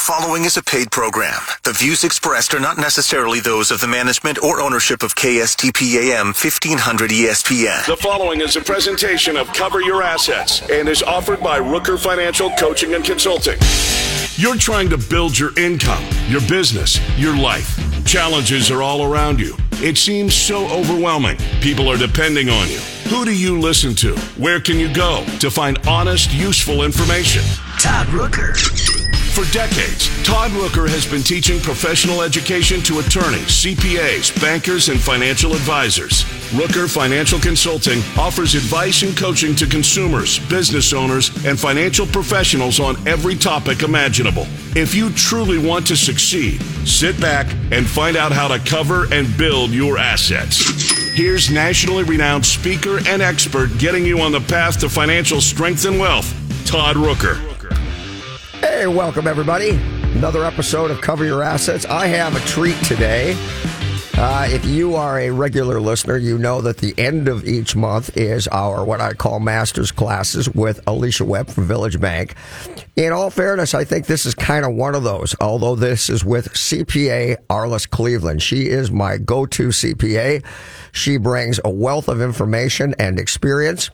following is a paid program. The views expressed are not necessarily those of the management or ownership of KSTP AM 1500 ESPN. The following is a presentation of Cover Your Assets and is offered by Rooker Financial Coaching and Consulting. You're trying to build your income, your business, your life. Challenges are all around you. It seems so overwhelming. People are depending on you. Who do you listen to? Where can you go to find honest, useful information? Todd Rooker. For decades, Todd Rooker has been teaching professional education to attorneys, CPAs, bankers, and financial advisors. Rooker Financial Consulting offers advice and coaching to consumers, business owners, and financial professionals on every topic imaginable. If you truly want to succeed, sit back and find out how to cover and build your assets. Here's nationally renowned speaker and expert getting you on the path to financial strength and wealth, Todd Rooker. Hey, welcome everybody. Another episode of Cover Your Assets. I have a treat today. Uh, if you are a regular listener, you know that the end of each month is our what I call master's classes with Alicia Webb from Village Bank. In all fairness, I think this is kind of one of those, although this is with CPA Arlyce Cleveland. She is my go to CPA. She brings a wealth of information and experience,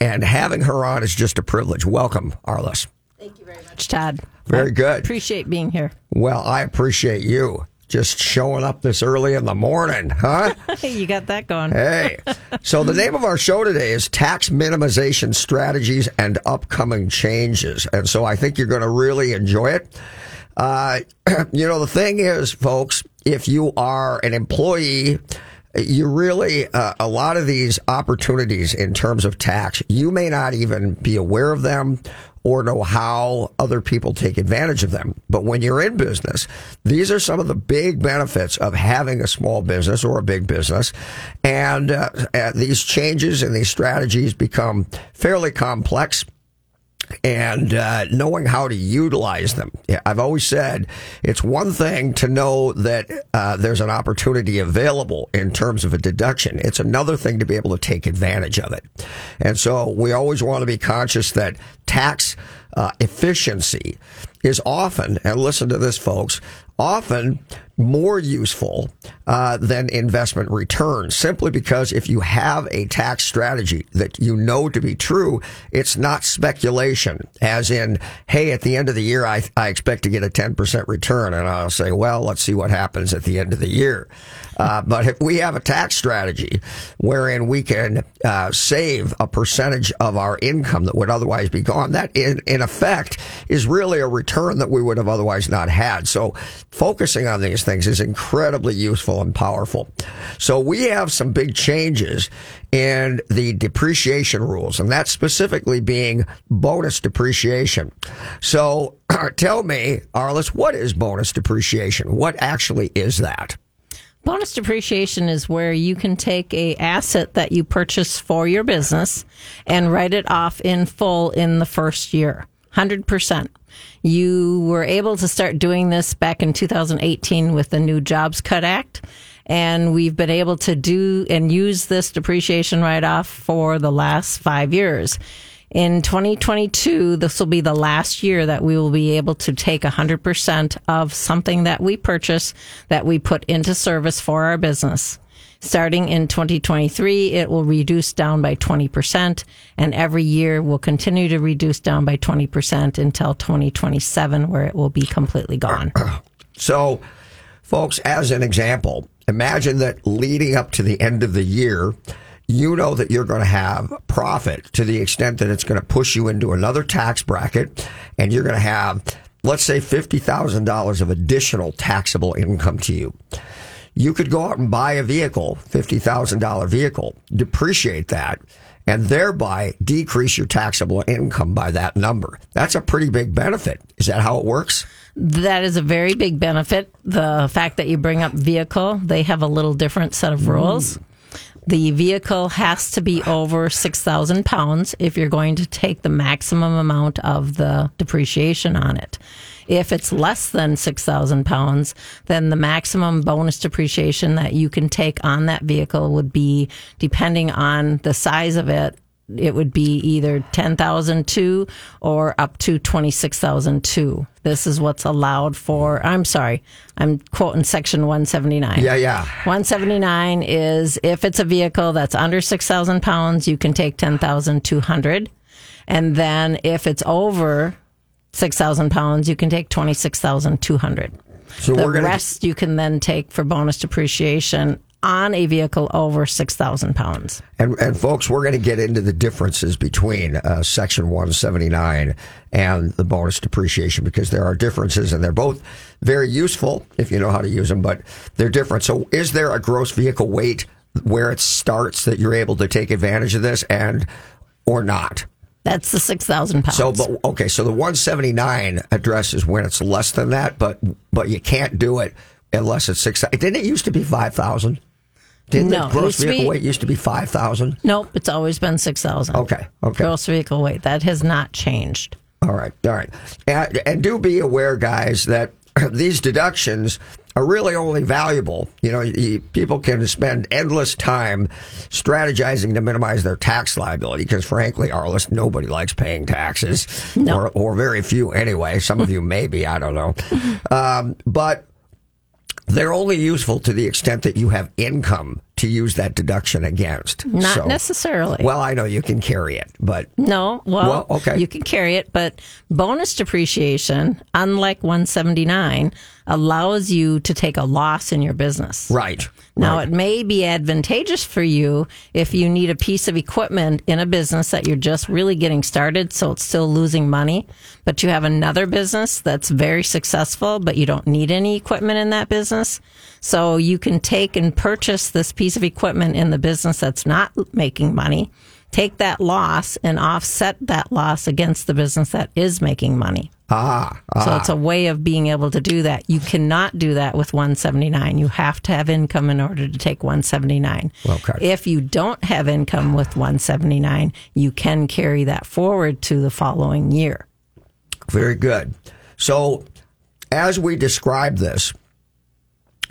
and having her on is just a privilege. Welcome, Arlyce. Thank you very much, Todd. Very I good. Appreciate being here. Well, I appreciate you just showing up this early in the morning, huh? you got that going. hey. So the name of our show today is Tax Minimization Strategies and Upcoming Changes. And so I think you're going to really enjoy it. Uh, you know, the thing is, folks, if you are an employee, you really uh, a lot of these opportunities in terms of tax you may not even be aware of them or know how other people take advantage of them. But when you're in business, these are some of the big benefits of having a small business or a big business. And uh, uh these changes and these strategies become fairly complex and uh, knowing how to utilize them. I've always said it's one thing to know that uh, there's an opportunity available in terms of a deduction. It's another thing to be able to take advantage of it. And so we always want to be conscious that tax uh, efficiency is often, and listen to this, folks, often more useful uh, than investment returns simply because if you have a tax strategy that you know to be true, it's not speculation, as in, hey, at the end of the year, I, I expect to get a 10% return. And I'll say, well, let's see what happens at the end of the year. Uh, but if we have a tax strategy wherein we can uh, save a percentage of our income that would otherwise be gone, that in, in effect is really a return that we would have otherwise not had. So focusing on these things is incredibly useful and powerful. So we have some big changes in the depreciation rules, and that specifically being bonus depreciation. So tell me, Arlyce, what is bonus depreciation? What actually is that? Bonus depreciation is where you can take a asset that you purchase for your business and write it off in full in the first year. 100%. You were able to start doing this back in 2018 with the new Jobs Cut Act. And we've been able to do and use this depreciation write off for the last five years. In 2022, this will be the last year that we will be able to take 100% of something that we purchase that we put into service for our business. Starting in 2023, it will reduce down by 20%, and every year will continue to reduce down by 20% until 2027, where it will be completely gone. So, folks, as an example, imagine that leading up to the end of the year, you know that you're going to have profit to the extent that it's going to push you into another tax bracket, and you're going to have, let's say, $50,000 of additional taxable income to you you could go out and buy a vehicle, $50,000 vehicle, depreciate that, and thereby decrease your taxable income by that number. That's a pretty big benefit. Is that how it works? That is a very big benefit. The fact that you bring up vehicle, they have a little different set of rules. Mm. The vehicle has to be over 6,000 pounds if you're going to take the maximum amount of the depreciation on it. If it's less than 6,000 pounds, then the maximum bonus depreciation that you can take on that vehicle would be, depending on the size of it, it would be either 10,002 or up to 26,002. This is what's allowed for, I'm sorry, I'm quoting section 179. Yeah, yeah. 179 is if it's a vehicle that's under 6,000 pounds, you can take 10,200. And then if it's over 6,000 pounds, you can take 26,200. So The rest you can then take for bonus depreciation on a vehicle over 6,000 pounds. And, and folks, we're going to get into the differences between uh, Section 179 and the bonus depreciation because there are differences and they're both very useful if you know how to use them, but they're different. So, is there a gross vehicle weight where it starts that you're able to take advantage of this and or not? That's the 6,000 pounds. So, but okay, so the 179 addresses when it's less than that, but but you can't do it unless it's six. Didn't it used to be 5,000? Didn't No, the gross vehicle be- weight used to be 5,000? nope, it's always been 6,000. Okay, okay. Gross vehicle weight. That has not changed. All right, all right. And, and do be aware, guys, that these deductions are really only valuable. You know, you, people can spend endless time strategizing to minimize their tax liability because, frankly, Arlyce, nobody likes paying taxes, or, or very few anyway. Some of you maybe, I don't know. Um, but they're only useful to the extent that you have income to use that deduction against. Not So- necessarily. Well, I know you can carry it, but No, well, Well, okay. you can carry it, but bonus depreciation, unlike 179, allows you to take a loss in your business. right. Now, right. it may be advantageous for you if you need a piece of equipment in a business that you're just really getting started, so it's still losing money, but you have another business that's very successful, but you don't need any equipment in that business. So you can take and purchase this piece of equipment in the business that's not making money, take that loss and offset that loss against the business that is making money. ah, So it's a way of being able to do that. You cannot do that with 179. You have to have income in order to take 179. Okay. If you don't have income with 179, you can carry that forward to the following year. Very good. So, as we describe this,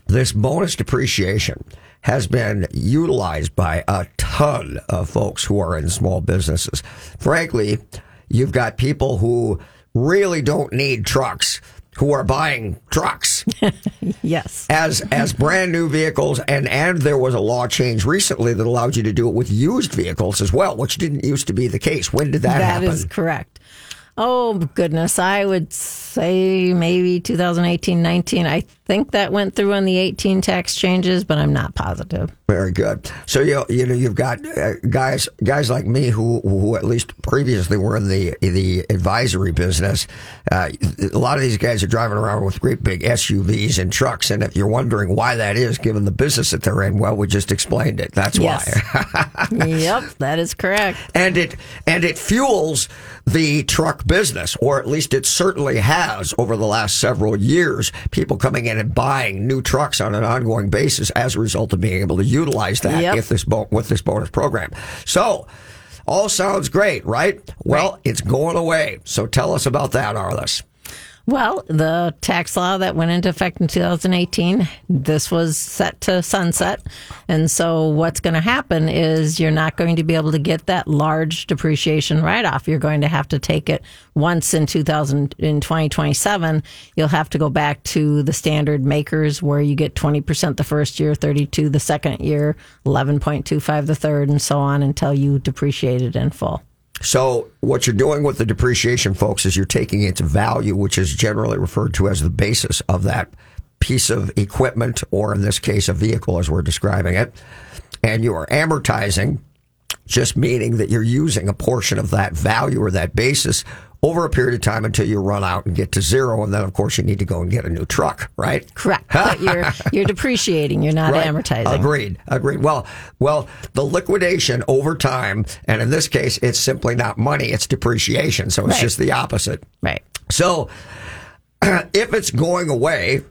this bonus depreciation has been utilized by a ton of folks who are in small businesses. Frankly, you've got people who really don't need trucks who are buying trucks Yes. as as brand new vehicles and and there was a law change recently that allowed you to do it with used vehicles as well which didn't used to be the case when did that, That happen That is correct. Oh, goodness. I would say maybe 2018, 19. I think that went through on the 18 tax changes, but I'm not positive. Very good. So you you know you've got uh, guys guys like me who who at least previously were in the the advisory business. Uh, a lot of these guys are driving around with great big SUVs and trucks, and if you're wondering why that is, given the business that they're in, well, we just explained it. That's Yes. why. yep, that is correct. and it and it fuels the truck business, or at least it certainly has over the last several years. People coming in and buying new trucks on an ongoing basis as a result of being able to utilize that Yep. if this bo- with this bonus program. So. All sounds great, right? Well, it's going away. So tell us about that, Arlyce. Well, the tax law that went into effect in 2018, this was set to sunset. And so what's going to happen is you're not going to be able to get that large depreciation write off. You're going to have to take it once in 2000 in 2027. You'll have to go back to the standard MACRS where you get 20% the first year, 32 the second year, 11.25 the third and so on until you depreciate it in full. So what you're doing with the depreciation, folks, is you're taking its value, which is generally referred to as the basis of that piece of equipment, or in this case, a vehicle as we're describing it, and you are amortizing, just meaning that you're using a portion of that value or that basis over a period of time until you run out and get to zero, and then of course you need to go and get a new truck, right? Correct. But you're you're depreciating, you're not Right. amortizing. Agreed. Agreed. Well, well, the liquidation over time, and in this case, it's simply not money; it's depreciation. So it's Right. just the opposite. Right. So, if it's going away,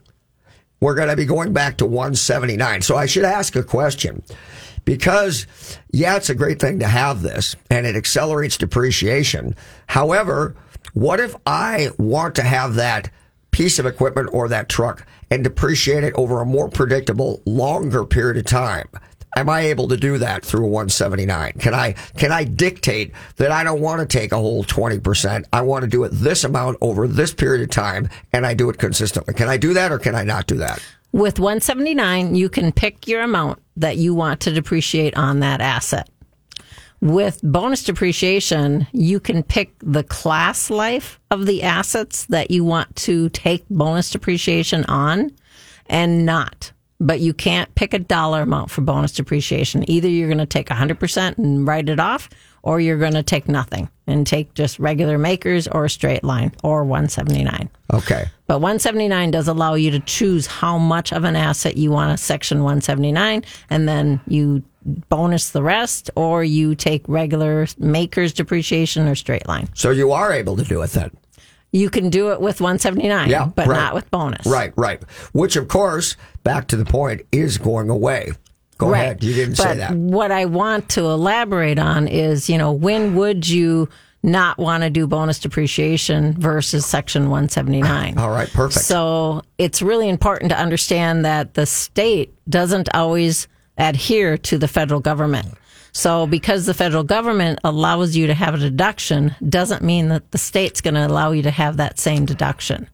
we're going to be going back to 179. So I should ask a question. Because, yeah, it's a great thing to have this and it accelerates depreciation. However, what if I want to have that piece of equipment or that truck and depreciate it over a more predictable, longer period of time? am I able to do that through a 179? Can I can I dictate that I don't want to take a whole 20%? I want to do it this amount over this period of time and I do it consistently. Can I do that or can I not do that? With 179, you can pick your amount that you want to depreciate on that asset. With bonus depreciation, you can pick the class life of the assets that you want to take bonus depreciation on and not. But you can't pick a dollar amount for bonus depreciation. Either you're going to take 100% and write it off, or you're going to take nothing and take just regular MACRS or a straight line or 179. Okay. But 179 does allow you to choose how much of an asset you want a section 179 and then you bonus the rest or you take regular MACRS depreciation or straight line. So you are able to do it then. You can do it with 179, Yeah, but right. not with bonus. Right, right. Which of course, back to the point, is going away. Go Right. ahead. You didn't but say that. What I want to elaborate on is, you know, when would you not want to do bonus depreciation versus section 179? All right, perfect. So it's really important to understand that the state doesn't always adhere to the federal government. So because the federal government allows you to have a deduction doesn't mean that the state's going to allow you to have that same deduction.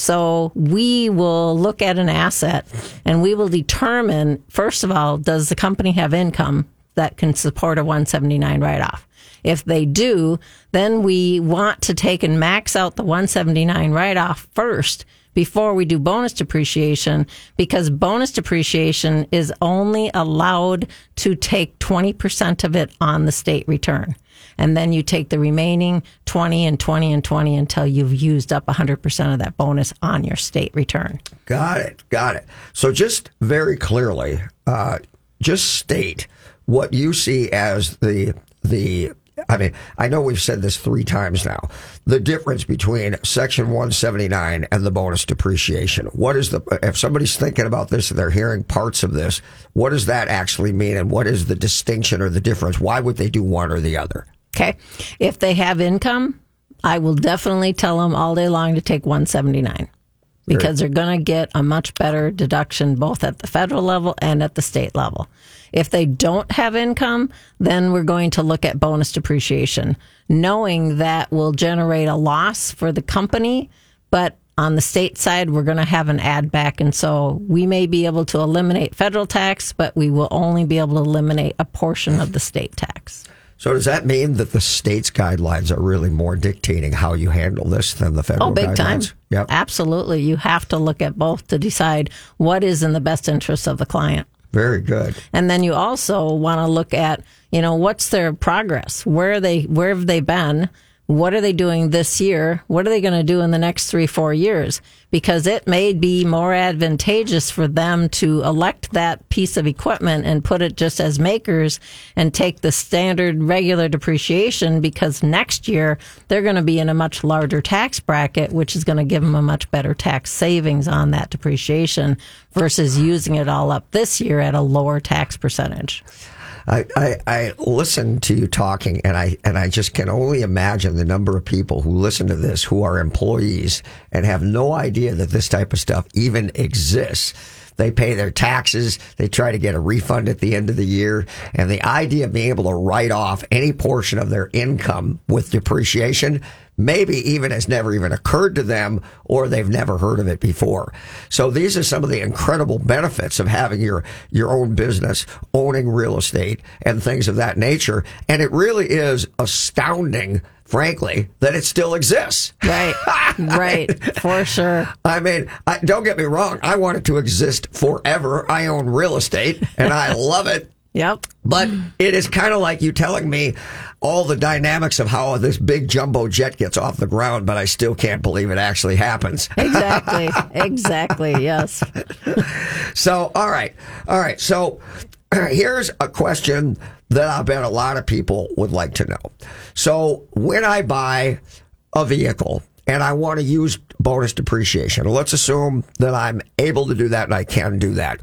So we will look at an asset and we will determine, first of all, does the company have income that can support a 179 write off? If they do, then we want to take and max out the 179 write off first before we do bonus depreciation because bonus depreciation is only allowed to take 20% of it on the state return. And then you take the remaining 20 and 20 and 20 until you've used up 100% of that bonus on your state return. Got it. Got it. So just very clearly, uh, just state what you see as the the. I mean, I know we've said this three times now. The difference between Section 179 and the bonus depreciation. What is the? If somebody's thinking about this and they're hearing parts of this, what does that actually mean, and what is the distinction or the difference? Why would they do one or the other? Okay. If they have income, I will definitely tell them all day long to take 179 because they're going to get a much better deduction both at the federal level and at the state level. If they don't have income, then we're going to look at bonus depreciation, knowing that will generate a loss for the company, but on the state side, we're going to have an add back. And so we may be able to eliminate federal tax, but we will only be able to eliminate a portion of the state tax. So does that mean that the state's guidelines are really more dictating how you handle this than the federal Oh, big guidelines? time. Yep. Absolutely. You have to look at both to decide what is in the best interest of the client. Very good. And then you also want to look at, you know, what's their progress? Where are they, where have they been? What are they doing this year? What are they going to do in the next three, four years? Because it may be more advantageous for them to elect that piece of equipment and put it just as MACRS and take the standard regular depreciation because next year they're going to be in a much larger tax bracket, which is going to give them a much better tax savings on that depreciation versus using it all up this year at a lower tax percentage. I, I, listen to you talking and I and I just can only imagine the number of people who listen to this who are employees and have no idea that this type of stuff even exists. They pay their taxes, they try to get a refund at the end of the year, and the idea of being able to write off any portion of their income with depreciation maybe even has never even occurred to them or they've never heard of it before. So these are some of the incredible benefits of having your, your own business, owning real estate and things of that nature. And it really is astounding, frankly, that it still exists. Right, right, for sure. I mean, I, don't get me wrong. I want it to exist forever. I own real estate and I love it. Yep. But it is kind of like you telling me all the dynamics of how this big jumbo jet gets off the ground, but I still can't believe it actually happens. Exactly. exactly. Yes. So, all right. All right. So, here's a question that I bet a lot of people would like to know. So, when I buy a vehicle and I want to use bonus depreciation, let's assume that I'm able to do that and I can do that.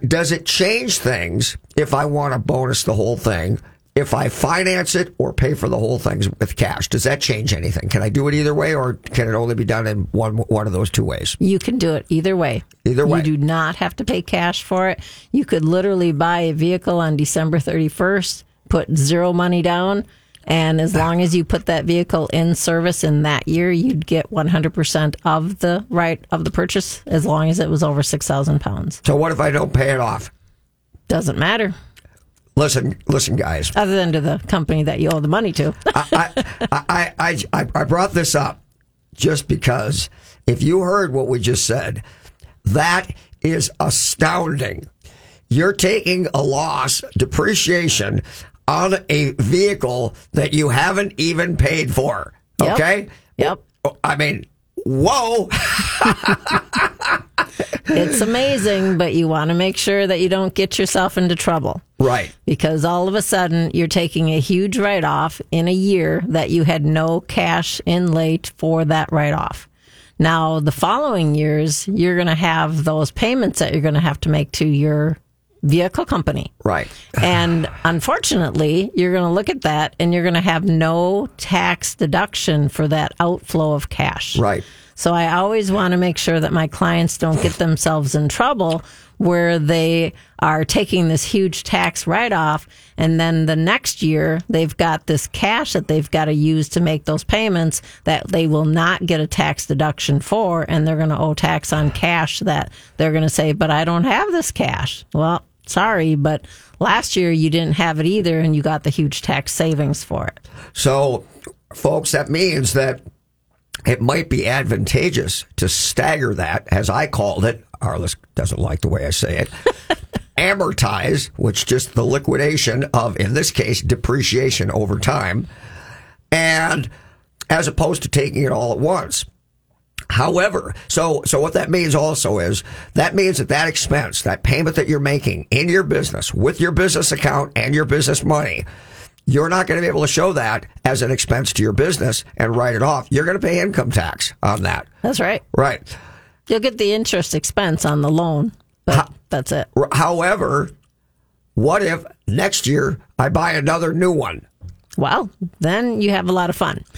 Does it change things if I want to bonus the whole thing if I finance it or pay for the whole thing with cash, does that change anything? Can I do it either way, or can it only be done in one one of those two ways? You can do it either way. Either way. You do not have to pay cash for it. You could literally buy a vehicle on December 31st, put zero money down, and as long as you put that vehicle in service in that year, you'd get 100% of the right of the purchase as long as it was over 6,000 pounds. So what if I don't pay it off? Doesn't matter, Listen, listen, guys. other than to the company that you owe the money to. I, I, I, I, I brought this up just because if you heard what we just said, that is astounding. You're taking a loss, depreciation on a vehicle that you haven't even paid for. Okay? Yep. Oh, I mean, whoa. It's amazing, but you want to make sure that you don't get yourself into trouble. Right. because all of a sudden you're taking a huge write off in a year that you had no cash in late for that write off. Now, the following years, you're going to have those payments that you're going to have to make to your vehicle company. Right. And unfortunately, you're going to look at that and you're going to have no tax deduction for that outflow of cash. Right. So I always want to make sure that my clients don't get themselves in trouble where they are taking this huge tax write off and then the next year they've got this cash that they've got to use to make those payments that they will not get a tax deduction for and they're going to owe tax on cash that they're going to say, but I don't have this cash. Well, sorry, but last year you didn't have it either and you got the huge tax savings for it. So, folks, that means that it might be advantageous to stagger that, as I called it. Arlyce doesn't like the way I say it. Amortize, which just the liquidation of, in this case, depreciation over time, and as opposed to taking it all at once. However, so so what that means also is that means that that expense, that payment that you're making in your business with your business account and your business money, you're not going to be able to show that as an expense to your business and write it off. You're going to pay income tax on that. That's right. Right. You'll get the interest expense on the loan, but that's it. However, what if next year I buy another new one? Well, then you have a lot of fun,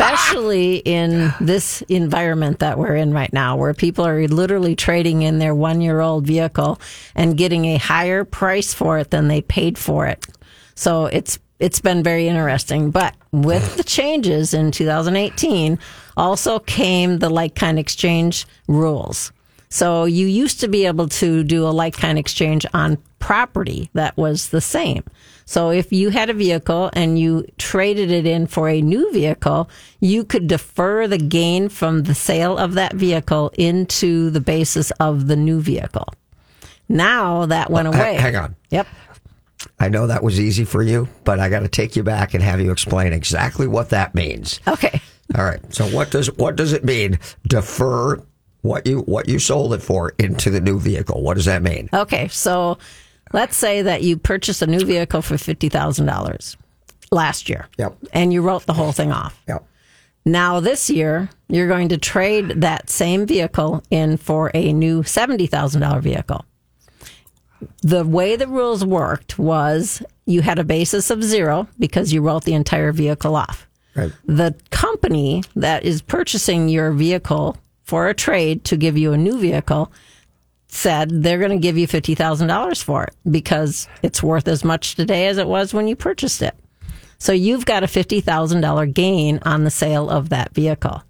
especially in this environment that we're in right now, where people are literally trading in their one year old vehicle and getting a higher price for it than they paid for it. So it's it's been very interesting. But with the changes in 2018, also came the like kind exchange rules. So you used to be able to do a like kind exchange on property that was the same. So if you had a vehicle and you traded it in for a new vehicle, you could defer the gain from the sale of that vehicle into the basis of the new vehicle. Now that went away. hang on. Yep. I know that was easy for you, but I got to take you back and have you explain exactly what that means. Okay. All right. So what does what does it mean? Defer what you what you sold it for into the new vehicle. What does that mean? Okay, so let's say that you purchased a new vehicle for fifty thousand dollars last year. Yep. And you wrote the whole thing off. Yep. Now this year you're going to trade that same vehicle in for a new seventy thousand dollar vehicle. The way the rules worked was you had a basis of zero because you wrote the entire vehicle off. Right. The company that is purchasing your vehicle for a trade to give you a new vehicle said they're going to give you $50,000 for it because it's worth as much today as it was when you purchased it. So you've got a $50,000 gain on the sale of that vehicle.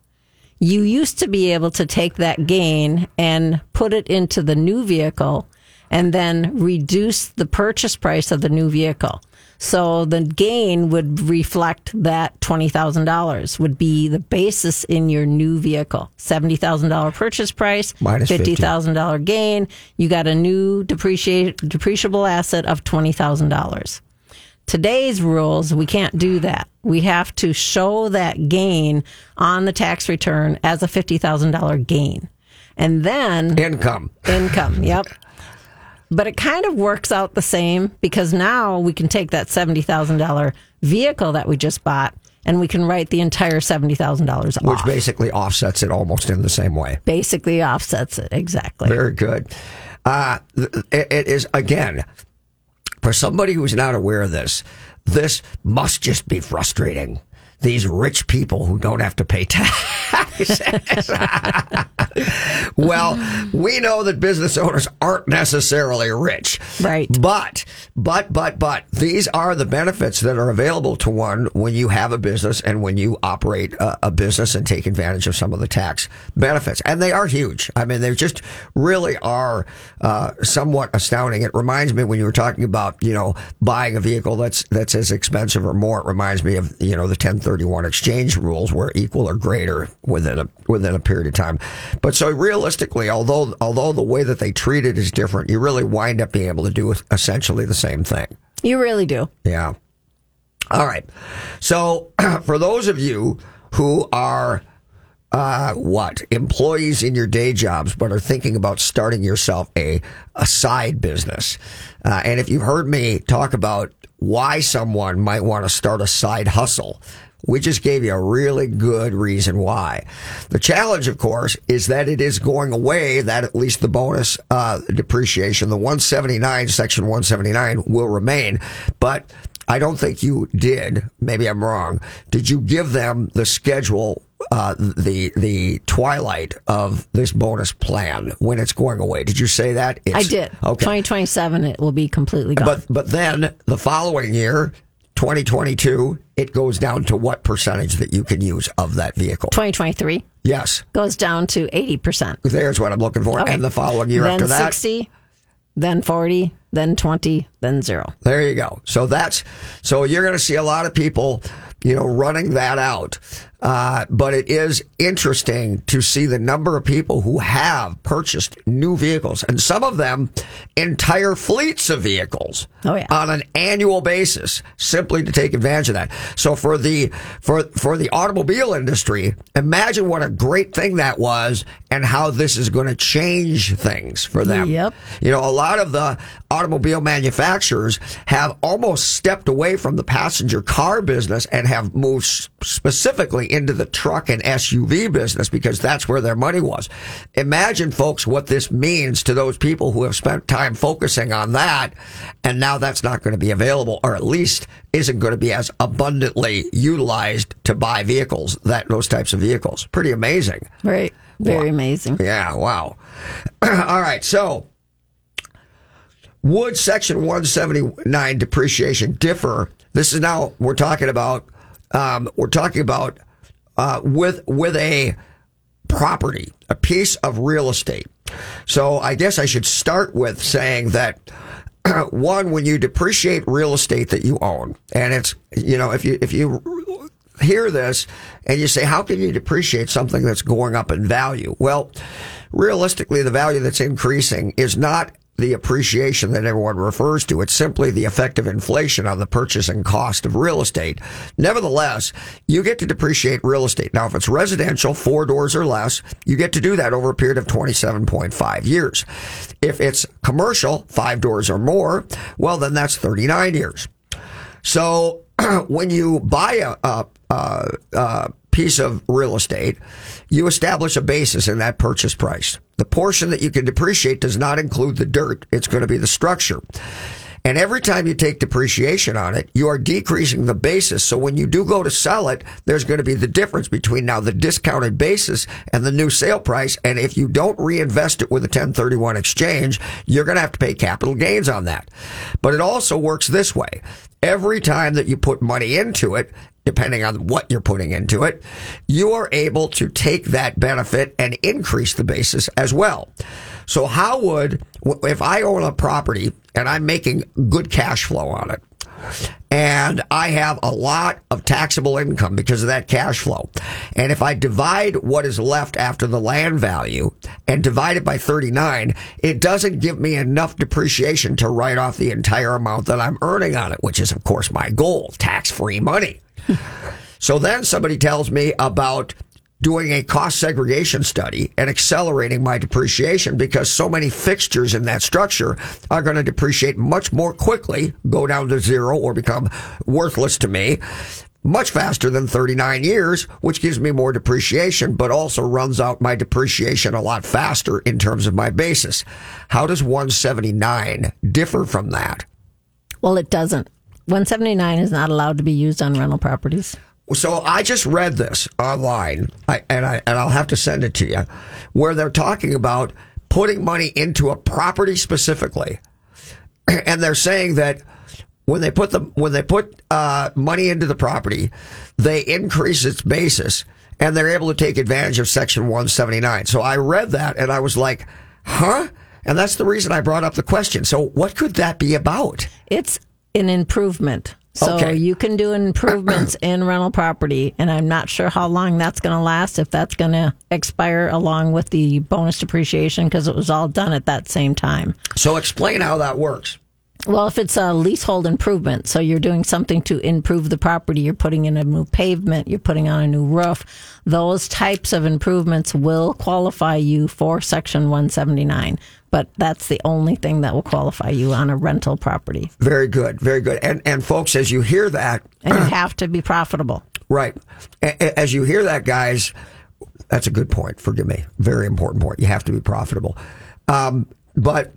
You used to be able to take that gain and put it into the new vehicle and then reduce the purchase price of the new vehicle. So the gain would reflect that $20,000 would be the basis in your new vehicle. $70,000 purchase price, Minus 50. $50,000 gain. You got a new depreciate, depreciable asset of $20,000. Today's rules, we can't do that. We have to show that gain on the tax return as a $50,000 gain. And then Income. income. Yep. But it kind of works out the same because now we can take that $70,000 vehicle that we just bought and we can write the entire $70,000 off. Which off. basically offsets it almost in the same way. Basically offsets it. Exactly. Very good. Uh, it it is, again, for somebody who's not aware of this, this must just be frustrating. These rich people who don't have to pay taxes. well, we know that business owners aren't necessarily rich. Right. But, but, but, but, these are the benefits that are available to one when you have a business and when you operate a, a business and take advantage of some of the tax benefits. And they are huge. I mean, they just really are uh, somewhat astounding. It reminds me when you were talking about, you know, buying a vehicle that's, that's as expensive or more, it reminds me of, you know, the 1031 exchange rules where equal or greater within a, within a period of time. But so realistically, although, although the way that they treat it is different, you really wind up being able to do essentially the same thing. You really do. Yeah. All right. So for those of you who are uh, what employees in your day jobs, but are thinking about starting yourself a a side business, uh, and if you've heard me talk about why someone might want to start a side hustle. We just gave you a really good reason why. The challenge, of course, is that it is going away, that at least the bonus uh, depreciation, the 179, section 179 will remain. But I don't think you did. Maybe I'm wrong. Did you give them the schedule, uh, the the twilight of this bonus plan when it's going away? Did you say that? I did. Okay. 2027, it will be completely gone. But but then the following year, 2022, it goes down to what percentage that you can use of that vehicle? 2023 Yes, goes down to 80%. there's what I'm looking for. Okay. And the following year then after that, 60, then 40, then 20, then zero. There you go. So that's so you're going to see a lot of people, you know, running that out. Uh, but it is interesting to see the number of people who have purchased new vehicles, and some of them entire fleets of vehicles Oh, yeah. on an annual basis, simply to take advantage of that. So for the for for the automobile industry, imagine what a great thing that was, and how this is going to change things for them. Yep. You know, a lot of the automobile manufacturers have almost stepped away from the passenger car business and have moved specifically into the truck and SUV business because that's where their money was. Imagine, folks, what this means to those people who have spent time focusing on that, and now that's not going to be available, or at least isn't going to be as abundantly utilized to buy vehicles, that those types of vehicles. Pretty amazing. Right. Very Wow. amazing. Yeah, wow. All right, so would Section 179 depreciation differ? This is now we're talking about. Um, we're talking about uh, with with a property, a piece of real estate. So I guess I should start with saying that one, when you depreciate real estate that you own, and it's you know if you if you hear this and you say, how can you depreciate something that's going up in value? Well, realistically, the value that's increasing is not the appreciation that everyone refers to. It's simply the effect of inflation on the purchasing cost of real estate. Nevertheless, you get to depreciate real estate. Now, if it's residential, four doors or less, you get to do that over a period of 27.5 years. If it's commercial, five doors or more, well, then that's 39 years. So when you buy a, a, a, a piece of real estate, you establish a basis in that purchase price. The portion that you can depreciate does not include the dirt. It's going to be the structure. And every time you take depreciation on it, you are decreasing the basis. So when you do go to sell it, there's going to be the difference between now the discounted basis and the new sale price. And if you don't reinvest it with a 1031 exchange, you're going to have to pay capital gains on that. But it also works this way. Every time that you put money into it, depending on what you're putting into it, you are able to take that benefit and increase the basis as well. So how would, if I own a property and I'm making good cash flow on it, and I have a lot of taxable income because of that cash flow. And if I divide what is left after the land value and divide it by 39, it doesn't give me enough depreciation to write off the entire amount that I'm earning on it, which is of course my goal, tax-free money. so then somebody tells me about doing a cost segregation study and accelerating my depreciation because so many fixtures in that structure are going to depreciate much more quickly, go down to zero or become worthless to me much faster than 39 years, which gives me more depreciation, but also runs out my depreciation a lot faster in terms of my basis. How does 179 differ from that? Well, it doesn't. 179 is not allowed to be used on rental properties. So I just read this online, I, and I and I'll have to send it to you, where they're talking about putting money into a property specifically, and they're saying that when they put the when they put uh, money into the property, they increase its basis, and they're able to take advantage of Section 179. So I read that, and I was like, huh. And that's the reason I brought up the question. So, what could that be about? It's an improvement. So Okay. you can do improvements in rental property, and I'm not sure how long that's going to last. If that's going to expire along with the bonus depreciation, because it was all done at that same time. So, explain how that works. Well, if it's a leasehold improvement, so you're doing something to improve the property, you're putting in a new pavement, you're putting on a new roof, those types of improvements will qualify you for Section 179. But that's the only thing that will qualify you on a rental property. Very good, very good. And and folks, as you hear that, And you have to be profitable. right, as you hear that, guys, that's a good point. Forgive me, very important point. You have to be profitable, um, but.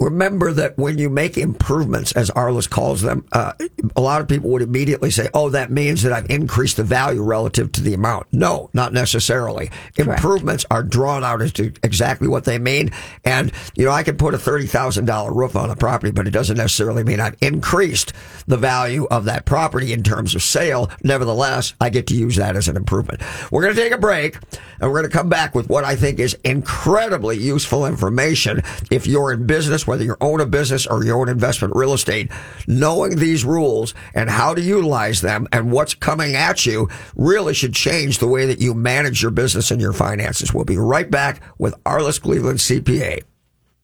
Remember that when you make improvements, as Arlyce calls them, uh, a lot of people would immediately say, "Oh, that means that I've increased the value relative to the amount." No, not necessarily. Improvements are drawn out as to exactly what they mean, and you know, I can put a thirty thousand dollar roof on a property, but it doesn't necessarily mean I've increased the value of that property in terms of sale. Nevertheless, I get to use that as an improvement. We're going to take a break, and we're going to come back with what I think is incredibly useful information if you're in business, whether you own a business or you own investment real estate. Knowing these rules and how to utilize them and what's coming at you really should change the way that you manage your business and your finances. We'll be right back with Arlyce Cleveland CPA.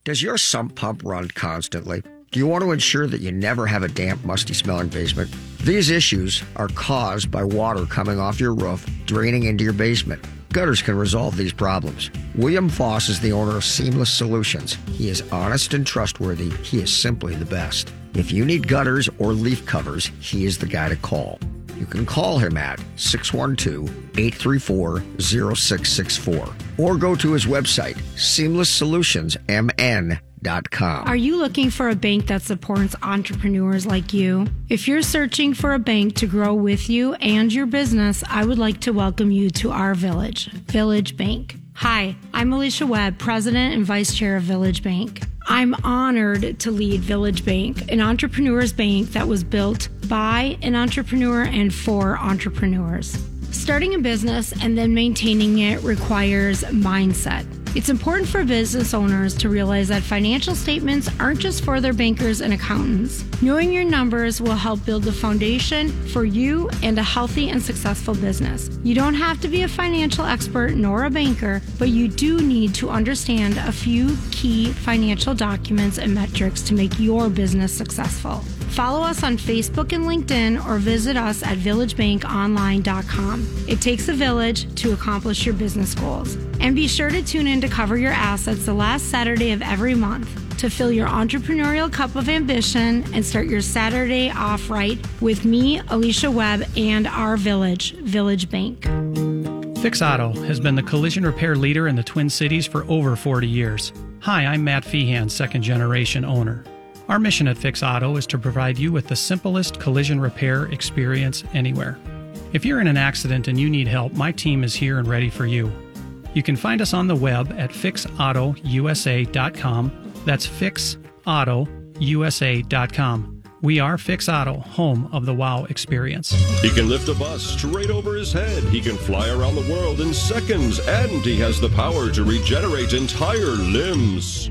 Does your sump pump run constantly? Do you want to ensure that you never have a damp, musty smelling basement? These issues are caused by water coming off your roof, draining into your basement. Gutters can resolve these problems. William Foss is the owner of Seamless Solutions. He is honest and trustworthy. He is simply the best. If you need gutters or leaf covers, he is the guy to call. You can call him at 612 834 0664 or go to his website, seamlesssolutions.mn.com. Are you looking for a bank that supports entrepreneurs like you? If you're searching for a bank to grow with you and your business, I would like to welcome you to our village, Village Bank. Hi, I'm Alicia Webb, President and Vice Chair of Village Bank. I'm honored to lead Village Bank, an entrepreneur's bank that was built by an entrepreneur and for entrepreneurs. Starting a business and then maintaining it requires mindset. It's important for business owners to realize that financial statements aren't just for their bankers and accountants. Knowing your numbers will help build the foundation for you and a healthy and successful business. You don't have to be a financial expert nor a banker, but you do need to understand a few key financial documents and metrics to make your business successful. Follow us on Facebook and LinkedIn or visit us at villagebankonline.com. It takes a village to accomplish your business goals. And be sure to tune in to cover your assets the last Saturday of every month to fill your entrepreneurial cup of ambition and start your Saturday off right with me, Alicia Webb, and our village, Village Bank. Fix Auto has been the collision repair leader in the Twin Cities for over 40 years. Hi, I'm Matt Feehan, second generation owner. Our mission at Fix Auto is to provide you with the simplest collision repair experience anywhere. If you're in an accident and you need help, my team is here and ready for you. You can find us on the web at fixautousa.com. That's fixautousa.com. We are Fix Auto, home of the WOW experience. He can lift a bus straight over his head. He can fly around the world in seconds. And he has the power to regenerate entire limbs.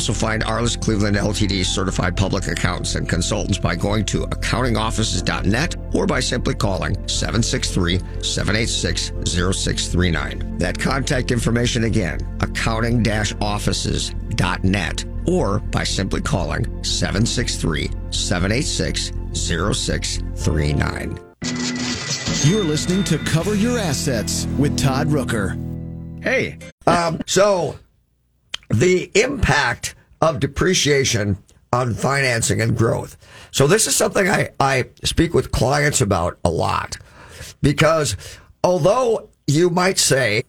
find Arlyce Cleveland LTD certified public accountants and consultants by going to accountingoffices.net or by simply calling 763 786 0639. That contact information again, accounting offices.net or by simply calling 763 786 0639. You're listening to Cover Your Assets with Todd Rooker. Hey, um, so the impact of depreciation on financing and growth. So this is something I, I speak with clients about a lot because although you might say,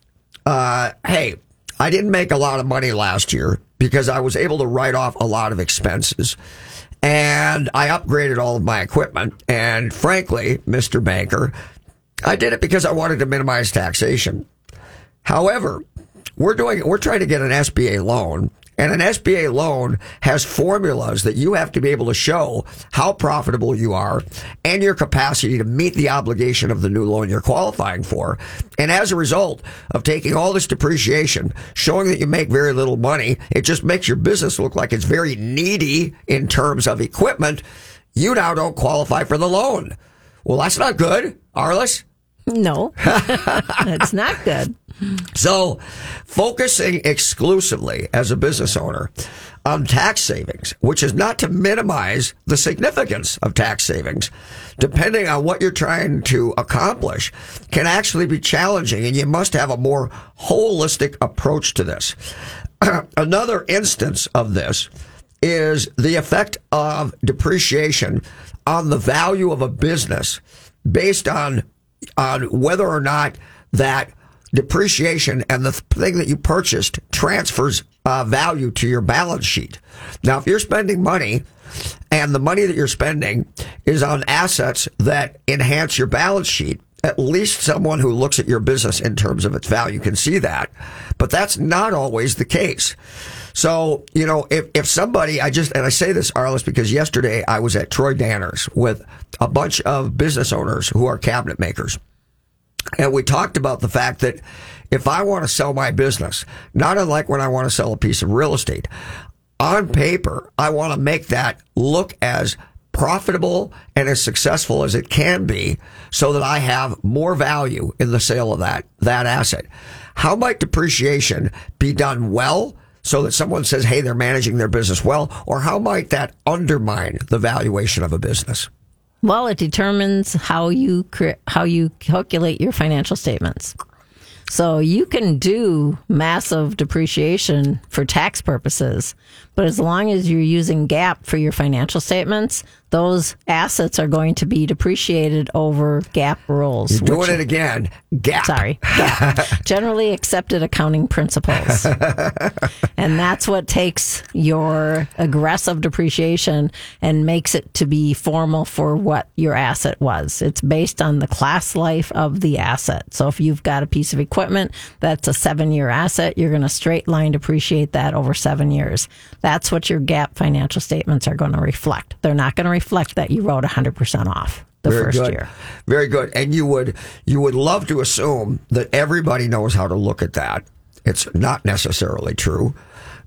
uh, hey, I didn't make a lot of money last year because I was able to write off a lot of expenses and I upgraded all of my equipment. And frankly, Mr. Banker, I did it because I wanted to minimize taxation. However, we're doing, we're trying to get an SBA loan and an SBA loan has formulas that you have to be able to show how profitable you are and your capacity to meet the obligation of the new loan you're qualifying for. And as a result of taking all this depreciation, showing that you make very little money, it just makes your business look like it's very needy in terms of equipment. You now don't qualify for the loan. Well, that's not good, Arlyce. No, it's not good. So, focusing exclusively as a business owner on tax savings, which is not to minimize the significance of tax savings, depending on what you're trying to accomplish, can actually be challenging, and you must have a more holistic approach to this. Another instance of this is the effect of depreciation on the value of a business based on on whether or not that depreciation and the thing that you purchased transfers uh, value to your balance sheet. Now, if you're spending money and the money that you're spending is on assets that enhance your balance sheet, at least someone who looks at your business in terms of its value can see that. But that's not always the case. So, you know, if, if somebody, I just, and I say this, Arlyce, because yesterday I was at Troy Danner's with a bunch of business owners who are cabinet makers. And we talked about the fact that if I want to sell my business, not unlike when I want to sell a piece of real estate, on paper, I want to make that look as profitable and as successful as it can be so that I have more value in the sale of that, that asset. How might depreciation be done well so that someone says, hey, they're managing their business well? Or how might that undermine the valuation of a business? Well, it determines how you how you calculate your financial statements. So you can do massive depreciation for tax purposes, but as long as you're using GAAP for your financial statements, those assets are going to be depreciated over GAAP rules. You're doing it again. GAAP. Sorry. GAAP. Generally accepted accounting principles. and that's what takes your aggressive depreciation and makes it to be formal for what your asset was. It's based on the class life of the asset. So if you've got a piece of equipment that's a seven year asset, you're going to straight line depreciate that over seven years. That's what your GAAP financial statements are going to reflect. They're not going to reflect that you wrote 100% off the Very first good. year. Very good. And you would you would love to assume that everybody knows how to look at that. It's not necessarily true,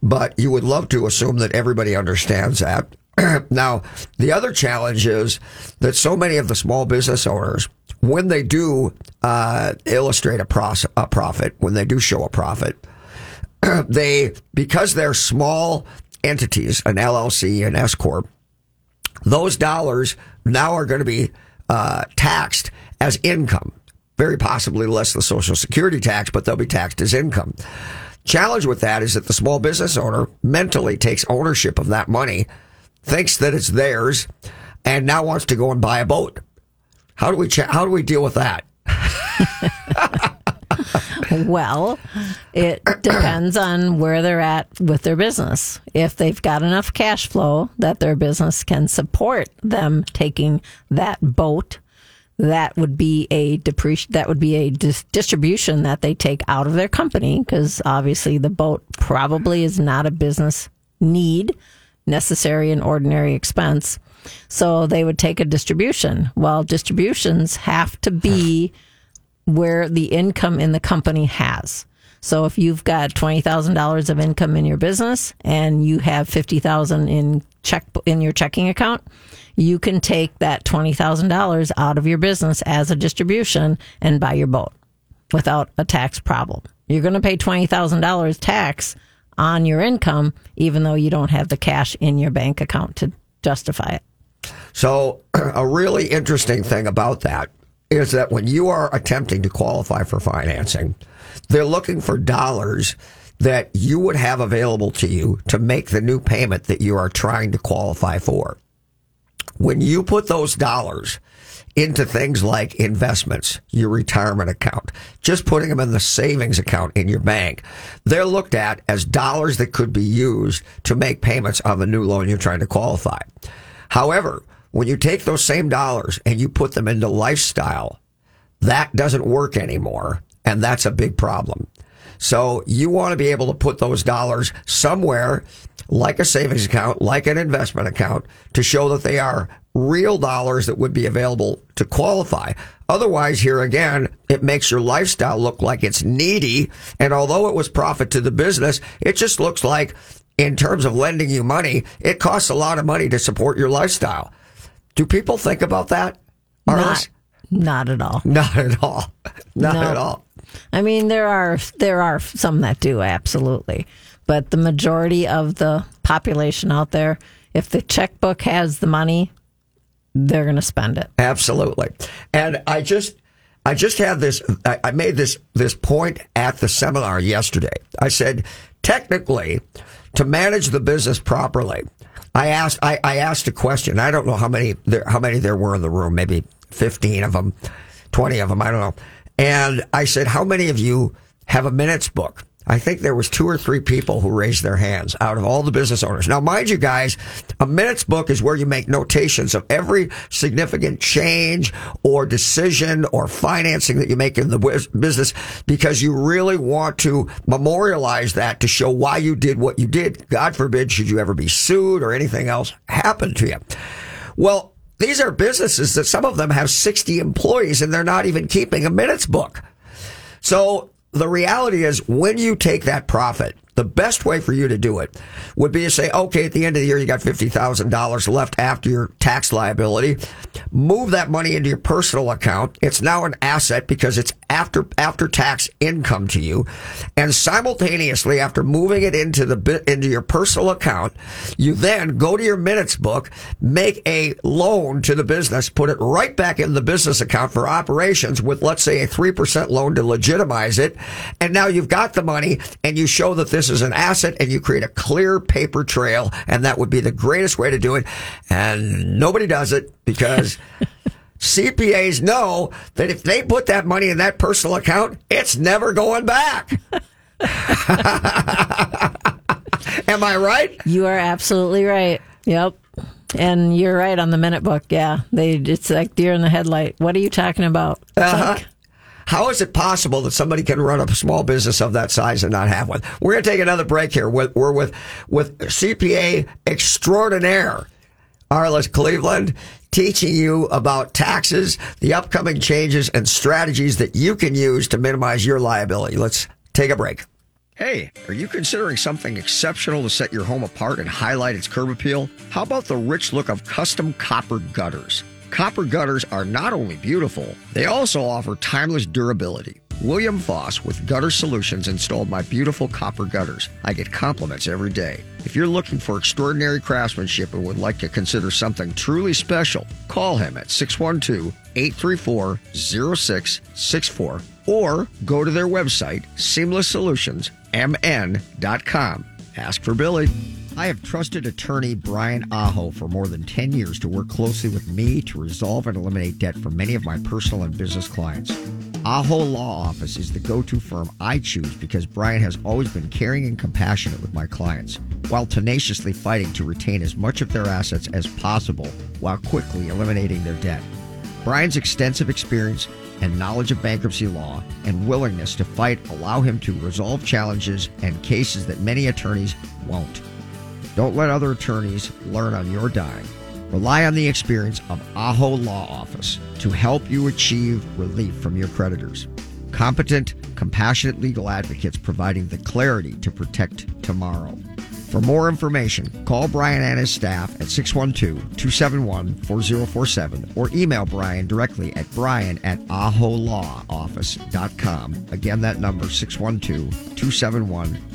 but you would love to assume that everybody understands that. now, the other challenge is that so many of the small business owners, when they do uh, illustrate a, pros- a profit, when they do show a profit, they because they're small entities, an LLC, an S corp, those dollars now are going to be uh, taxed as income. Very possibly less the Social Security tax, but they'll be taxed as income. Challenge with that is that the small business owner mentally takes ownership of that money, thinks that it's theirs, and now wants to go and buy a boat. How do we cha- how do we deal with that? Well, it depends on where they're at with their business. If they've got enough cash flow that their business can support them taking that boat, that would be a depreci- that would be a dis- distribution that they take out of their company because obviously the boat probably is not a business need, necessary and ordinary expense. So they would take a distribution. Well, distributions have to be where the income in the company has. So if you've got twenty thousand dollars of income in your business and you have fifty thousand in check in your checking account, you can take that twenty thousand dollars out of your business as a distribution and buy your boat without a tax problem. You're going to pay twenty thousand dollars tax on your income, even though you don't have the cash in your bank account to justify it. So, a really interesting thing about that is that when you are attempting to qualify for financing, they're looking for dollars that you would have available to you to make the new payment that you are trying to qualify for. When you put those dollars into things like investments, your retirement account, just putting them in the savings account in your bank, they're looked at as dollars that could be used to make payments on the new loan you're trying to qualify. However, when you take those same dollars and you put them into lifestyle, that doesn't work anymore. And that's a big problem. So you want to be able to put those dollars somewhere like a savings account, like an investment account to show that they are real dollars that would be available to qualify. Otherwise, here again, it makes your lifestyle look like it's needy. And although it was profit to the business, it just looks like in terms of lending you money, it costs a lot of money to support your lifestyle. Do people think about that? Not, not at all. Not at all. Not No. at all. I mean, there are there are some that do absolutely, but the majority of the population out there, if the checkbook has the money, they're going to spend it. Absolutely. And I just, I just had this, I, I made this, this point at the seminar yesterday. I said, technically, to manage the business properly, I asked, I, I asked a question. I don't know how many there, how many there were in the room, maybe 15 of them, 20 of them. I don't know. And I said, how many of you have a minutes book? I think there was two or three people who raised their hands out of all the business owners. Now, mind you guys, a minutes book is where you make notations of every significant change or decision or financing that you make in the business because you really want to memorialize that to show why you did what you did. God forbid should you ever be sued or anything else happen to you. Well, these are businesses that some of them have 60 employees and they're not even keeping a minutes book. So the reality is when you take that profit, the best way for you to do it would be to say, okay, at the end of the year, you got $50,000 left after your tax liability. Move that money into your personal account. It's now an asset because it's after, after tax income to you. And simultaneously, after moving it into the, into your personal account, you then go to your minutes book, make a loan to the business, put it right back in the business account for operations with, let's say, a 3% loan to legitimize it. And now you've got the money and you show that this is an asset and you create a clear paper trail. And that would be the greatest way to do it. And nobody does it because CPAs know that if they put that money in that personal account, it's never going back. Am I right? You are absolutely right. Yep. And you're right on the minute book. Yeah. They it's like deer in the headlight. What are you talking about? Uh-huh. like, How is it possible that somebody can run a small business of that size and not have one? We're going to take another break here. We're with with CPA extraordinaire Arlyce Cleveland teaching you about taxes, the upcoming changes and strategies that you can use to minimize your liability. Let's take a break. Hey, are you considering something exceptional to set your home apart and highlight its curb appeal? How about the rich look of custom copper gutters? Copper gutters are not only beautiful, they also offer timeless durability. William Foss with Gutter Solutions installed my beautiful copper gutters. I get compliments every day. If you're looking for extraordinary craftsmanship and would like to consider something truly special, call him at 612 834 0664 or go to their website, seamlesssolutions.mn.com. Ask for Billy. I have trusted attorney Brian Aho for more than 10 years to work closely with me to resolve and eliminate debt for many of my personal and business clients. Aho Law Office is the go to firm I choose because Brian has always been caring and compassionate with my clients, while tenaciously fighting to retain as much of their assets as possible while quickly eliminating their debt. Brian's extensive experience and knowledge of bankruptcy law and willingness to fight allow him to resolve challenges and cases that many attorneys won't. Don't let other attorneys learn on your dime. Rely on the experience of Aho Law Office to help you achieve relief from your creditors. Competent, compassionate legal advocates providing the clarity to protect tomorrow. For more information, call Brian and his staff at 612 271 4047 or email Brian directly at brian at aholawoffice.com. Again, that number 612 271 4047.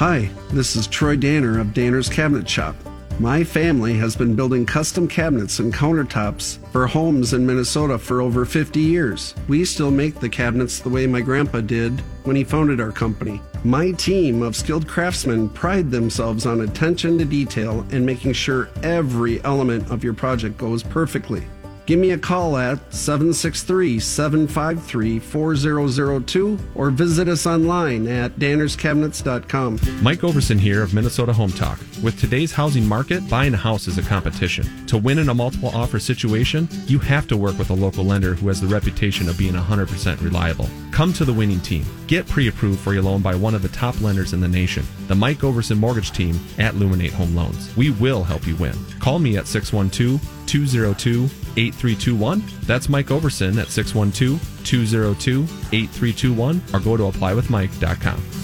Hi, this is Troy Danner of Danner's Cabinet Shop. My family has been building custom cabinets and countertops for homes in Minnesota for over 50 years. We still make the cabinets the way my grandpa did when he founded our company. My team of skilled craftsmen pride themselves on attention to detail and making sure every element of your project goes perfectly. Give me a call at 763 753 4002 or visit us online at dannerscabinets.com. Mike Overson here of Minnesota Home Talk. With today's housing market, buying a house is a competition. To win in a multiple offer situation, you have to work with a local lender who has the reputation of being 100% reliable. Come to the winning team. Get pre approved for your loan by one of the top lenders in the nation, the Mike Overson Mortgage Team at Luminate Home Loans. We will help you win. Call me at 612 202 8321. That's Mike Overson at 612 202 8321 or go to applywithmike.com.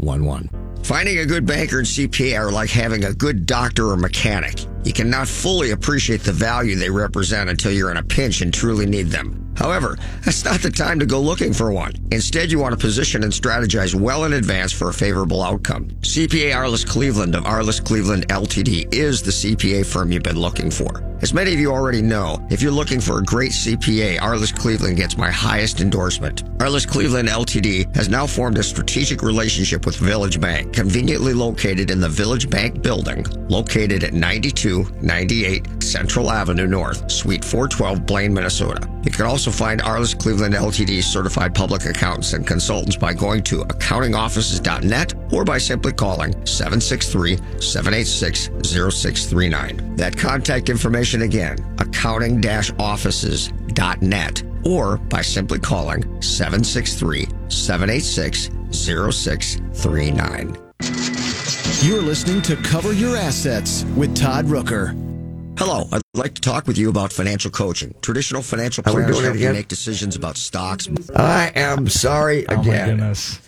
651-227-2711. Finding a good banker and CPA are like having a good doctor or mechanic. You cannot fully appreciate the value they represent until you're in a pinch and truly need them. However, that's not the time to go looking for one. Instead, you want to position and strategize well in advance for a favorable outcome. CPA Arlyce Cleveland of Arlyce Cleveland LTD is the CPA firm you've been looking for. As many of you already know, if you're looking for a great CPA, Arlyce Cleveland gets my highest endorsement. Arlyce Cleveland LTD has now formed a strategic relationship with Village Bank, conveniently located in the Village Bank building, located at 9298 Central Avenue North, Suite 412, Blaine, Minnesota. You can also find Arlyce Cleveland LTD certified public accountants and consultants by going to accountingoffices.net or by simply calling 763-786-0639. That contact information again, accounting-offices.net or by simply calling 763-786-0639. You're listening to Cover Your Assets with Todd Rooker. Hello, I'd like to talk with you about financial coaching. Traditional financial Are we planners help you make decisions about stocks. I am sorry Oh, my again. goodness.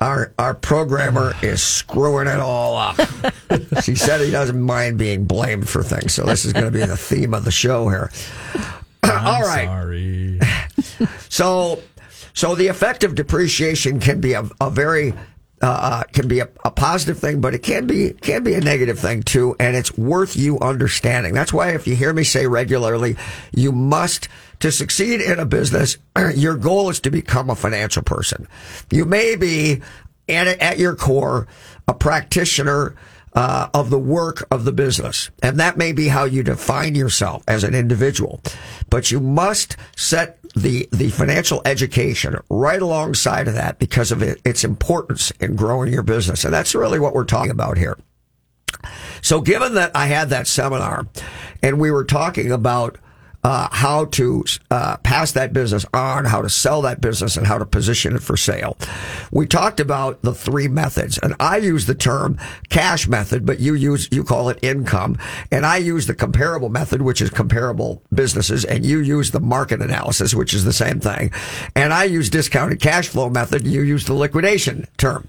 Our our programmer is screwing it all up. she said he doesn't mind being blamed for things, so this is going to be the theme of the show here. all right. Sorry. So, so the effect of depreciation can be a, a very uh, can be a, a positive thing, but it can be can be a negative thing too, and it's worth you understanding. That's why if you hear me say regularly, you must to succeed in a business. Your goal is to become a financial person. You may be at at your core a practitioner uh, of the work of the business. And that may be how you define yourself as an individual. But you must set the, the financial education right alongside of that because of it, its importance in growing your business. And that's really what we're talking about here. So given that I had that seminar and we were talking about uh, how to uh, pass that business on, how to sell that business, and how to position it for sale. We talked about the three methods, and I use the term cash method, but you use you call it income, and I use the comparable method, which is comparable businesses, and you use the market analysis, which is the same thing, and I use discounted cash flow method, and you use the liquidation term.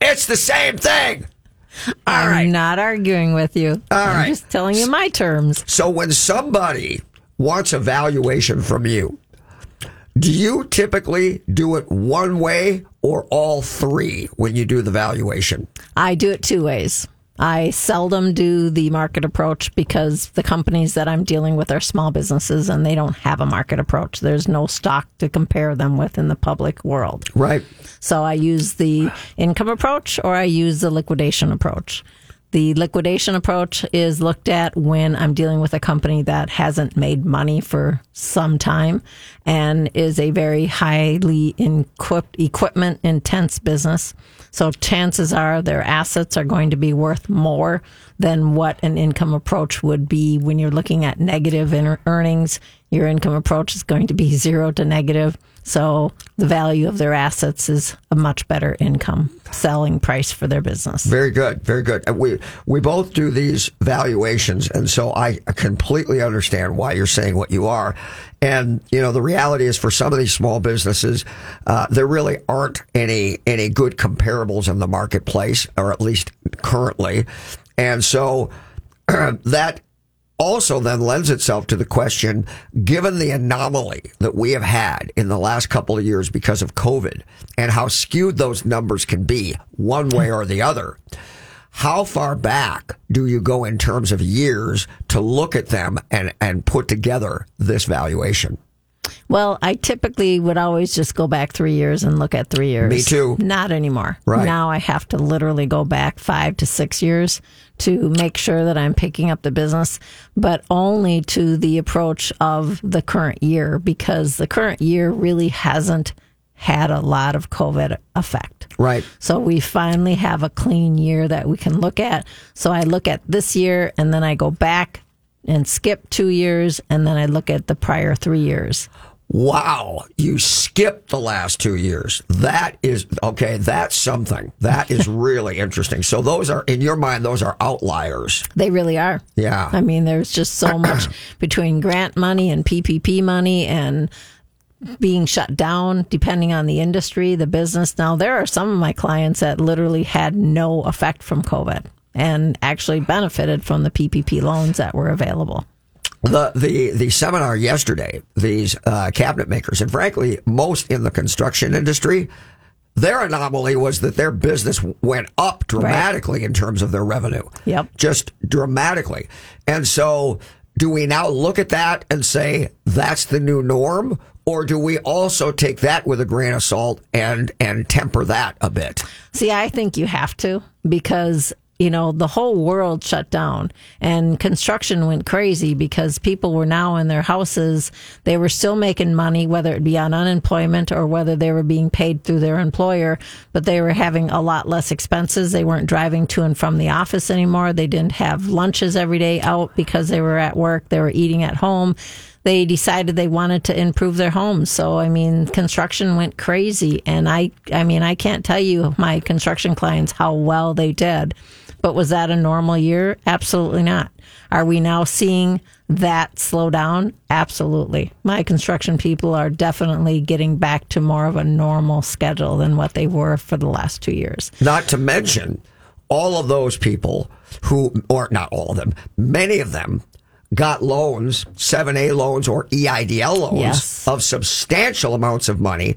it's the same thing. All I'm right. not arguing with you. All I'm right. just telling you my terms. So when somebody wants a valuation from you, do you typically do it one way or all three when you do the valuation? I do it two ways. I seldom do the market approach because the companies that I'm dealing with are small businesses and they don't have a market approach. There's no stock to compare them with in the public world. Right. So I use the income approach or I use the liquidation approach. The liquidation approach is looked at when I'm dealing with a company that hasn't made money for some time and is a very highly equipment intense business. So chances are their assets are going to be worth more than what an income approach would be when you're looking at negative earnings. Your income approach is going to be zero to negative. So the value of their assets is a much better income selling price for their business. Very good, very good. We we both do these valuations, and so I completely understand why you're saying what you are. And you know, the reality is, for some of these small businesses, uh, there really aren't any any good comparables in the marketplace, or at least currently. And so that also then lends itself to the question given the anomaly that we have had in the last couple of years because of COVID and how skewed those numbers can be one way or the other. How far back do you go in terms of years to look at them and, and put together this valuation? Well, I typically would always just go back three years and look at three years. Me too. Not anymore. Right. Now I have to literally go back five to six years to make sure that I'm picking up the business, but only to the approach of the current year because the current year really hasn't had a lot of COVID effect. Right. So we finally have a clean year that we can look at. So I look at this year and then I go back and skip two years and then I look at the prior three years. Wow, you skipped the last two years. That is okay. That's something. That is really interesting. So those are, in your mind, those are outliers. They really are. Yeah. I mean, there's just so much between grant money and PPP money and being shut down depending on the industry, the business. Now, there are some of my clients that literally had no effect from COVID and actually benefited from the PPP loans that were available. The the the seminar yesterday, these uh, cabinet makers, and frankly, most in the construction industry, their anomaly was that their business went up dramatically right. in terms of their revenue. Yep, just dramatically. And so, do we now look at that and say that's the new norm, or do we also take that with a grain of salt and and temper that a bit? See, I think you have to because you know, the whole world shut down and construction went crazy because people were now in their houses. They were still making money, whether it be on unemployment or whether they were being paid through their employer, but they were having a lot less expenses. They weren't driving to and from the office anymore. They didn't have lunches every day out because they were at work. They were eating at home they decided they wanted to improve their homes. So, I mean, construction went crazy. And I, I mean, I can't tell you my construction clients how well they did. But was that a normal year? Absolutely not. Are we now seeing that slow down? Absolutely. My construction people are definitely getting back to more of a normal schedule than what they were for the last two years. Not to mention all of those people who, or not all of them, many of them got loans, 7A loans or EIDL loans yes. of substantial amounts of money.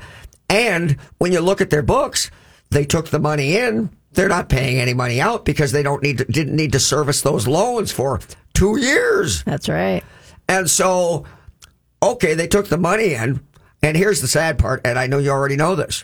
And when you look at their books, they took the money in they're not paying any money out because they don't need to, didn't need to service those loans for two years. That's right. And so, okay, they took the money in, and here's the sad part, and I know you already know this.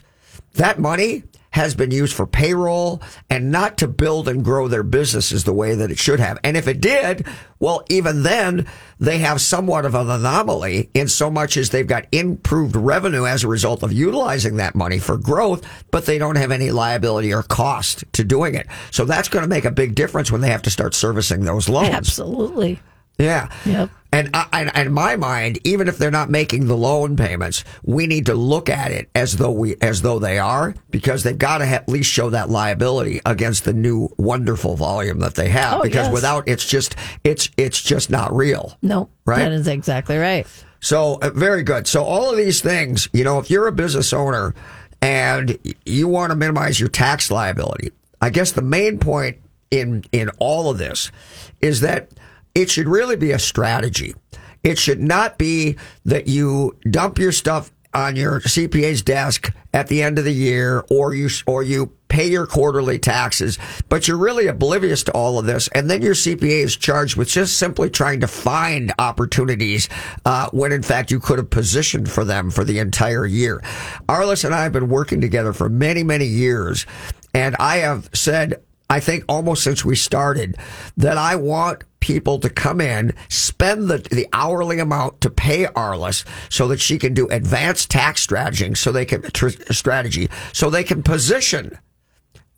That money has been used for payroll and not to build and grow their businesses the way that it should have. And if it did, well, even then, they have somewhat of an anomaly in so much as they've got improved revenue as a result of utilizing that money for growth, but they don't have any liability or cost to doing it. So that's going to make a big difference when they have to start servicing those loans. Absolutely. Yeah. Yep. And, I, and and in my mind, even if they're not making the loan payments, we need to look at it as though we as though they are because they've got to at least show that liability against the new wonderful volume that they have. Oh, because yes. without it's just it's it's just not real. No, Right? That is exactly right. So uh, very good. So all of these things, you know, if you're a business owner and you want to minimize your tax liability, I guess the main point in in all of this is that it should really be a strategy. It should not be that you dump your stuff on your CPA's desk at the end of the year or you or you pay your quarterly taxes, but you're really oblivious to all of this. And then your CPA is charged with just simply trying to find opportunities uh, when in fact you could have positioned for them for the entire year. Arlyce and I have been working together for many, many years. And I have said, I think almost since we started, that I want people to come in, spend the, the hourly amount to pay Arlyce so that she can do advanced tax strategy, so they can tr- strategy, so they can position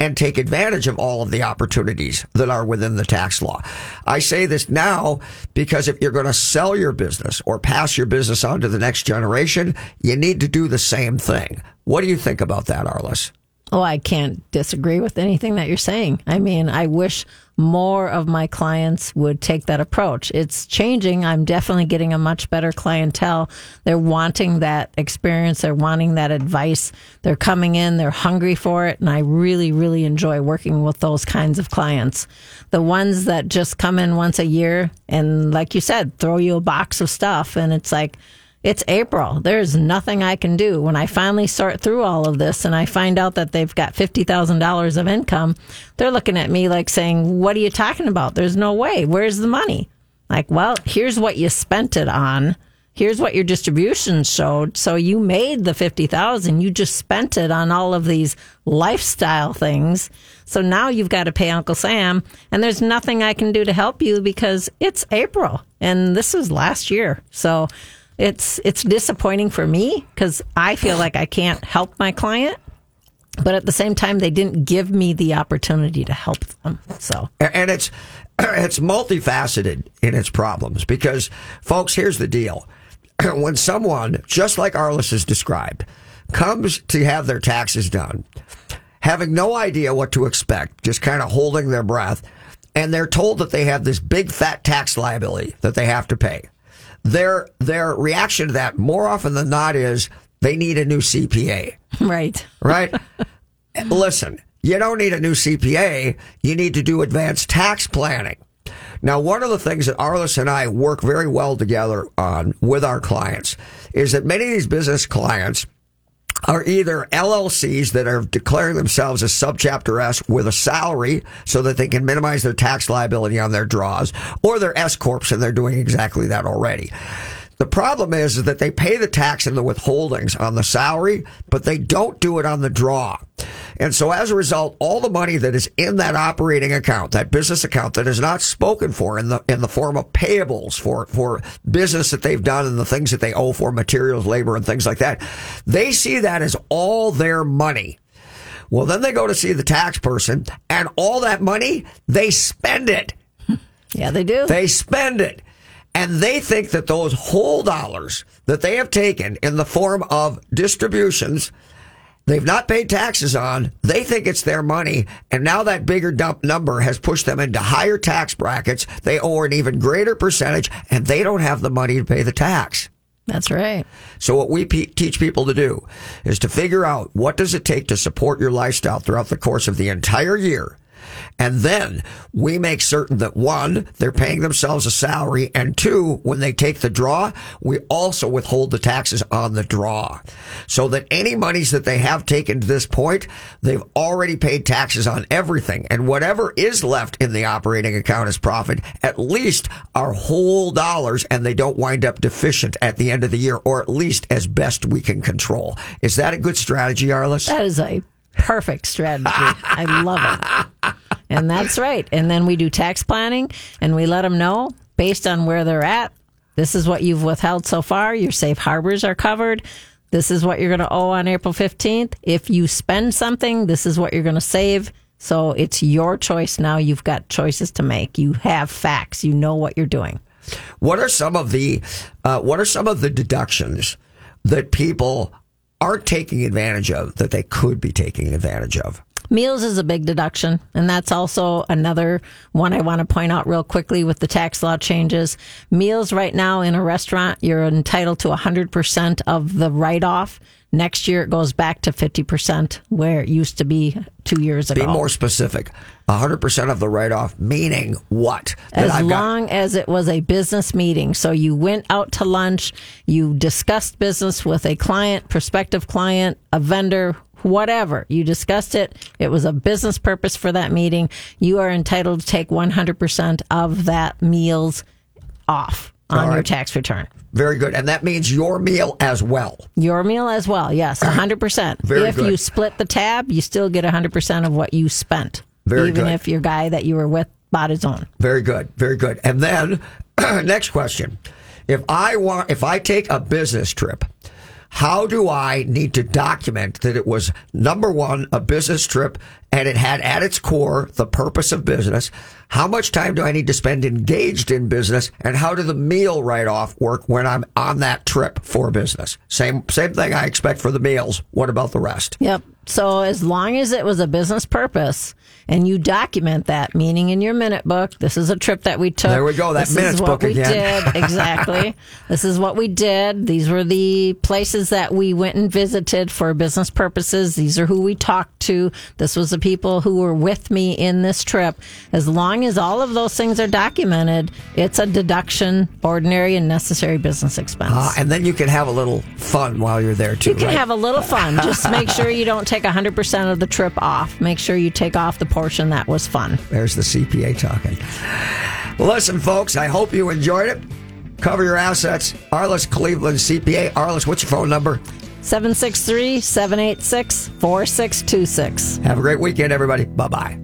and take advantage of all of the opportunities that are within the tax law. I say this now because if you're going to sell your business or pass your business on to the next generation, you need to do the same thing. What do you think about that, Arlyce? Oh, I can't disagree with anything that you're saying. I mean, I wish more of my clients would take that approach. It's changing. I'm definitely getting a much better clientele. They're wanting that experience. They're wanting that advice. They're coming in. They're hungry for it. And I really, really enjoy working with those kinds of clients. The ones that just come in once a year and, like you said, throw you a box of stuff. And it's like, it's April. There's nothing I can do. When I finally sort through all of this and I find out that they've got $50,000 of income, they're looking at me like saying, What are you talking about? There's no way. Where's the money? Like, well, here's what you spent it on. Here's what your distribution showed. So you made the 50,000. You just spent it on all of these lifestyle things. So now you've got to pay Uncle Sam and there's nothing I can do to help you because it's April and this is last year. So it's it's disappointing for me because I feel like I can't help my client, but at the same time, they didn't give me the opportunity to help them. So, and it's it's multifaceted in its problems because, folks, here's the deal: when someone just like Arlyce has described comes to have their taxes done, having no idea what to expect, just kind of holding their breath, and they're told that they have this big fat tax liability that they have to pay their their reaction to that more often than not is they need a new CPA. Right. Right. Listen, you don't need a new CPA. You need to do advanced tax planning. Now, one of the things that Arlyce and I work very well together on with our clients is that many of these business clients are either LLCs that are declaring themselves as subchapter S with a salary so that they can minimize their tax liability on their draws, or they're S corps and they're doing exactly that already. The problem is, is that they pay the tax and the withholdings on the salary, but they don't do it on the draw. And so as a result, all the money that is in that operating account, that business account that is not spoken for in the, in the form of payables for, for business that they've done and the things that they owe for materials, labor and things like that, they see that as all their money. Well, then they go to see the tax person and all that money, they spend it. Yeah, they do. They spend it. And they think that those whole dollars that they have taken in the form of distributions, they've not paid taxes on, they think it's their money. And now that bigger dump number has pushed them into higher tax brackets. They owe an even greater percentage and they don't have the money to pay the tax. That's right. So what we pe- teach people to do is to figure out what does it take to support your lifestyle throughout the course of the entire year. And then we make certain that one, they're paying themselves a salary. And two, when they take the draw, we also withhold the taxes on the draw so that any monies that they have taken to this point, they've already paid taxes on everything. And whatever is left in the operating account as profit, at least are whole dollars and they don't wind up deficient at the end of the year, or at least as best we can control. Is that a good strategy, Arlyce? That is a perfect strategy. I love it. And that's right. And then we do tax planning and we let them know based on where they're at. This is what you've withheld so far. Your safe harbors are covered. This is what you're going to owe on April 15th. If you spend something, this is what you're going to save. So it's your choice now. You've got choices to make. You have facts. You know what you're doing. What are some of the uh, what are some of the deductions that people aren't taking advantage of that they could be taking advantage of? Meals is a big deduction, and that's also another one I want to point out real quickly with the tax law changes. Meals right now in a restaurant, you're entitled to 100% of the write off. Next year, it goes back to 50%, where it used to be two years ago. Be more specific. 100% of the write off, meaning what? That as I've long got- as it was a business meeting. So you went out to lunch, you discussed business with a client, prospective client, a vendor, whatever. You discussed it. It was a business purpose for that meeting. You are entitled to take 100% of that meals off on right. your tax return. Very good. And that means your meal as well. Your meal as well. Yes, 100%. Very if good. you split the tab, you still get 100% of what you spent. Very even good. if your guy that you were with bought his own. Very good. Very good. And then next question. If I want if I take a business trip how do I need to document that it was number one, a business trip and it had at its core the purpose of business? How much time do I need to spend engaged in business? And how do the meal write off work when I'm on that trip for business? Same, same thing I expect for the meals. What about the rest? Yep. So as long as it was a business purpose and you document that, meaning in your minute book, this is a trip that we took. There we go. That this minutes is what book we again. did. Exactly. this is what we did. These were the places that we went and visited for business purposes. These are who we talked to. This was the people who were with me in this trip. As long as all of those things are documented, it's a deduction, ordinary and necessary business expense. Uh, and then you can have a little fun while you're there too. You can right? have a little fun. Just make sure you don't take 100% of the trip off. Make sure you take off the portion that was fun. There's the CPA talking. Listen, folks, I hope you enjoyed it. Cover your assets. Arlyce Cleveland CPA. Arlyce, what's your phone number? 763 786 4626. Have a great weekend, everybody. Bye bye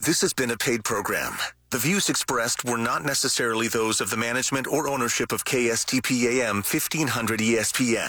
This has been a paid program. The views expressed were not necessarily those of the management or ownership of KSTP AM 1500 ESPN.